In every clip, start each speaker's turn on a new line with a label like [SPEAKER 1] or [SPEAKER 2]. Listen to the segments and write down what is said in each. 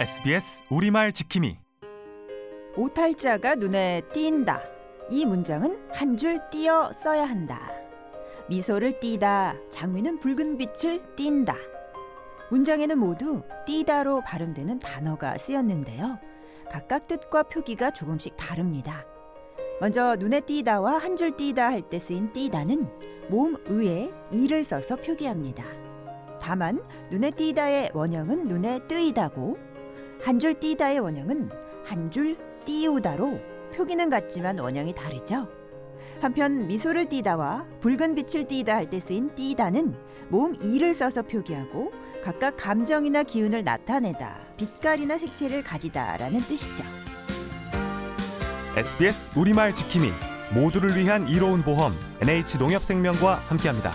[SPEAKER 1] SBS 우리말 지킴이
[SPEAKER 2] 오탈자가 눈에 띈다. 이 문장은 한 줄 띄어 써야 한다. 미소를 띠다. 장미는 붉은 빛을 띈다. 문장에는 모두 띠다로 발음되는 단어가 쓰였는데요. 각각 뜻과 표기가 조금씩 다릅니다. 먼저 눈에 띄다와 한 줄 띄다 할 때 쓰인 띄다는 모음 의에 이를 써서 표기합니다. 다만 눈에 띄다의 원형은 눈에 뜨이다고 한 줄 띄다의 원형은 한 줄 띄우다로 표기는 같지만 원형이 다르죠. 한편 미소를 띠다와 붉은 빛을 띠다 할 때 쓰인 띠다는 모음 이를 써서 표기하고 각각 감정이나 기운을 나타내다, 빛깔이나 색채를 가지다라는 뜻이죠.
[SPEAKER 1] SBS 우리말 지킴이 모두를 위한 이로운 보험 NH 농협생명과 함께합니다.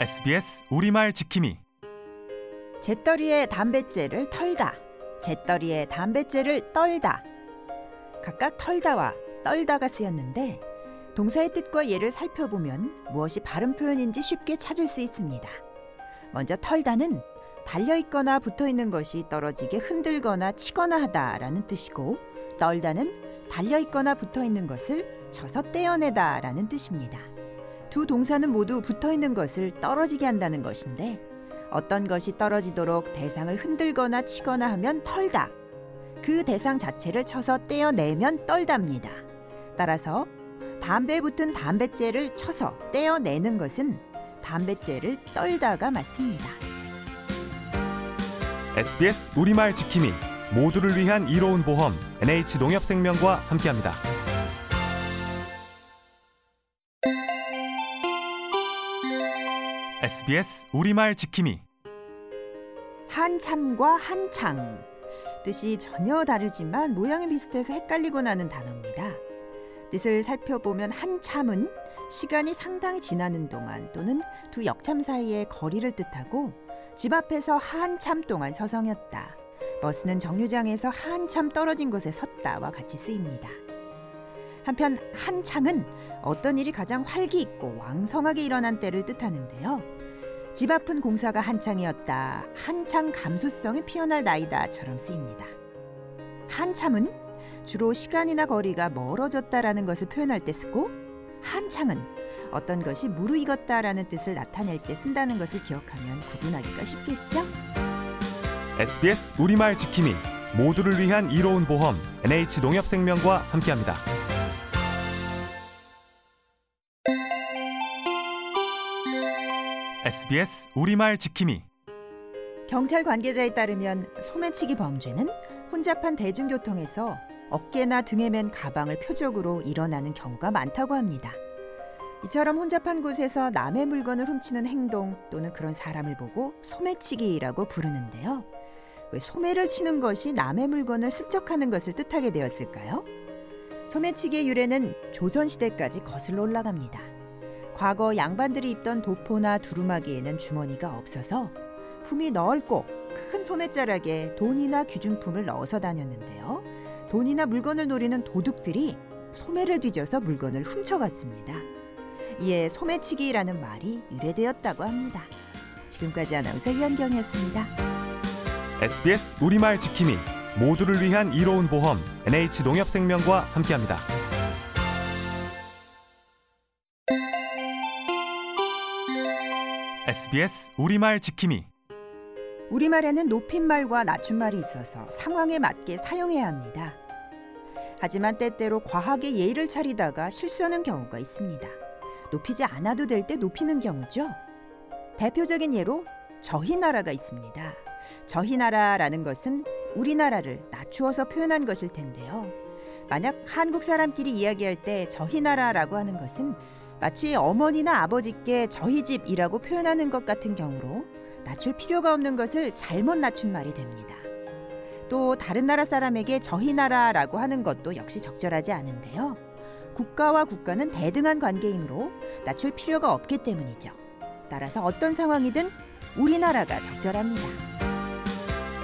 [SPEAKER 1] SBS 우리말 지킴이
[SPEAKER 2] 재떨이에 담뱃재를 털다, 재떨이에 담뱃재를 떨다. 각각 털다와 떨다가 쓰였는데 동사의 뜻과 예를 살펴보면 무엇이 발음 표현인지 쉽게 찾을 수 있습니다. 먼저 털다는 달려 있거나 붙어 있는 것이 떨어지게 흔들거나 치거나 하다라는 뜻이고 떨다는 달려 있거나 붙어 있는 것을 쳐서 떼어내다라는 뜻입니다. 두 동사는 모두 붙어 있는 것을 떨어지게 한다는 것인데 어떤 것이 떨어지도록 대상을 흔들거나 치거나 하면 털다. 그 대상 자체를 쳐서 떼어내면 떨답니다. 따라서 담배에 붙은 담뱃재를 쳐서 떼어내는 것은 담뱃재를 떨다가 맞습니다.
[SPEAKER 1] SBS 우리말 지킴이 모두를 위한 이로운 보험 NH 농협생명과 함께합니다. SBS 우리말 지킴이
[SPEAKER 2] 한참과 한창 뜻이 전혀 다르지만 모양이 비슷해서 헷갈리곤 하는 단어입니다. 뜻을 살펴보면 한참은 시간이 상당히 지나는 동안 또는 두 역참 사이의 거리를 뜻하고 집 앞에서 한참 동안 서성였다. 버스는 정류장에서 한참 떨어진 곳에 섰다와 같이 쓰입니다. 한편 한창은 어떤 일이 가장 활기 있고 왕성하게 일어난 때를 뜻하는데요. 집 앞은 공사가 한창이었다. 한창 감수성이 피어날 나이다처럼 쓰입니다. 한참은 주로 시간이나 거리가 멀어졌다라는 것을 표현할 때 쓰고 한창은 어떤 것이 무르익었다라는 뜻을 나타낼 때 쓴다는 것을 기억하면 구분하기가 쉽겠죠?
[SPEAKER 1] SBS 우리말 지킴이 모두를 위한 이로운 보험 NH 농협생명과 함께합니다. SBS 우리말 지킴이
[SPEAKER 2] 경찰 관계자에 따르면 소매치기 범죄는 혼잡한 대중교통에서 어깨나 등에 맨 가방을 표적으로 일어나는 경우가 많다고 합니다. 이처럼 혼잡한 곳에서 남의 물건을 훔치는 행동 또는 그런 사람을 보고 소매치기라고 부르는데요. 왜 소매를 치는 것이 남의 물건을 습적하는 것을 뜻하게 되었을까요? 소매치기의 유래는 조선시대까지 거슬러 올라갑니다. 과거 양반들이 입던 도포나 두루마기에는 주머니가 없어서 품이 넓고 큰 소매자락에 돈이나 귀중품을 넣어서 다녔는데요. 돈이나 물건을 노리는 도둑들이 소매를 뒤져서 물건을 훔쳐갔습니다. 이에 소매치기라는 말이 유래되었다고 합니다. 지금까지 아나운서 이현경이었습니다.
[SPEAKER 1] SBS 우리말 지킴이 모두를 위한 이로운 보험 NH 농협생명과 함께합니다. SBS 우리말 지킴이
[SPEAKER 2] 우리말에는 높임말과 낮춤말이 있어서 상황에 맞게 사용해야 합니다. 하지만 때때로 과하게 예의를 차리다가 실수하는 경우가 있습니다. 높이지 않아도 될 때 높이는 경우죠. 대표적인 예로 저희 나라가 있습니다. 저희 나라라는 것은 우리나라를 낮추어서 표현한 것일 텐데요. 만약 한국 사람끼리 이야기할 때 저희 나라라고 하는 것은 마치 어머니나 아버지께 저희 집이라고 표현하는 것 같은 경우로 낮출 필요가 없는 것을 잘못 낮춘 말이 됩니다. 또 다른 나라 사람에게 저희 나라라고 하는 것도 역시 적절하지 않은데요. 국가와 국가는 대등한 관계이므로 낮출 필요가 없기 때문이죠. 따라서 어떤 상황이든 우리나라가 적절합니다.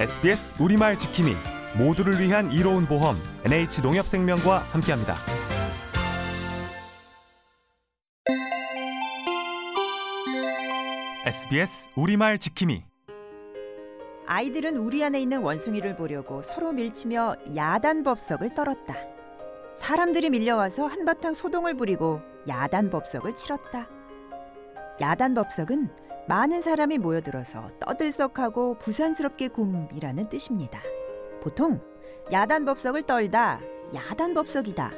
[SPEAKER 1] SBS 우리말 지킴이 모두를 위한 이로운 보험 NH 농협생명과 함께합니다. SBS 우리말 지킴이
[SPEAKER 2] 아이들은 우리 안에 있는 원숭이를 보려고 서로 밀치며 야단법석을 떨었다. 사람들이 밀려와서 한바탕 소동을 부리고 야단법석을 치렀다. 야단법석은 많은 사람이 모여들어서 떠들썩하고 부산스럽게 굼이라는 뜻입니다. 보통 야단법석을 떨다, 야단법석이다,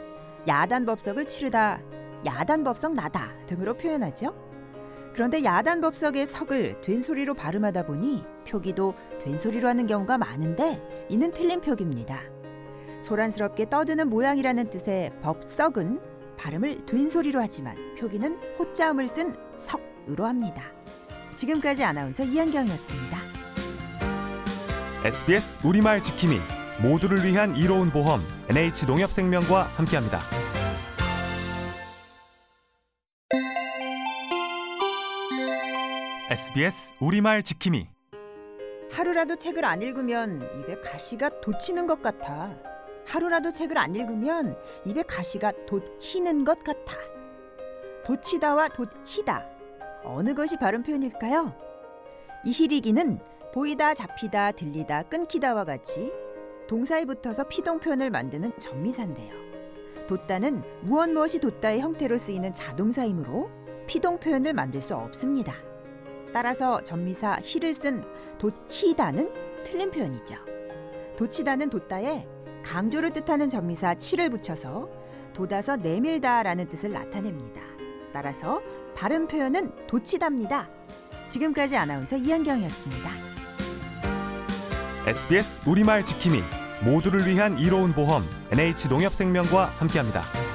[SPEAKER 2] 야단법석을 치르다, 야단법석 나다 등으로 표현하죠. 그런데 야단 법석의 척을 된소리로 발음하다 보니 표기도 된소리로 하는 경우가 많은데 이는 틀린 표기입니다. 소란스럽게 떠드는 모양이라는 뜻의 법석은 발음을 된소리로 하지만 표기는 호자음을 쓴 석으로 합니다. 지금까지 아나운서 이한경이었습니다.
[SPEAKER 1] SBS 우리말 지킴이 모두를 위한 이로운 보험 NH농협생명과 함께합니다. SBS 우리말 지킴이
[SPEAKER 2] 하루라도 책을 안 읽으면 입에 가시가 돋치는 것 같아. 하루라도 책을 안 읽으면 입에 가시가 돋히는 것 같아. 돋치다와 돋히다. 어느 것이 바른 표현일까요? 이 히리기는 보이다, 잡히다, 들리다, 끊기다와 같이 동사에 붙어서 피동 표현을 만드는 전미사인데요. 돋다는 무엇 무엇이 돋다의 형태로 쓰이는 자동사이므로 피동 표현을 만들 수 없습니다. 따라서 전미사 히를 쓴 돋히다는 틀린 표현이죠. 돋치다는 돋다에 강조를 뜻하는 전미사 치를 붙여서 돋아서 내밀다라는 뜻을 나타냅니다. 따라서 바른 표현은 돋치답니다. 지금까지 아나운서 이한경이었습니다.
[SPEAKER 1] SBS 우리말 지킴이 모두를 위한 이로운 보험 NH농협생명과 함께합니다.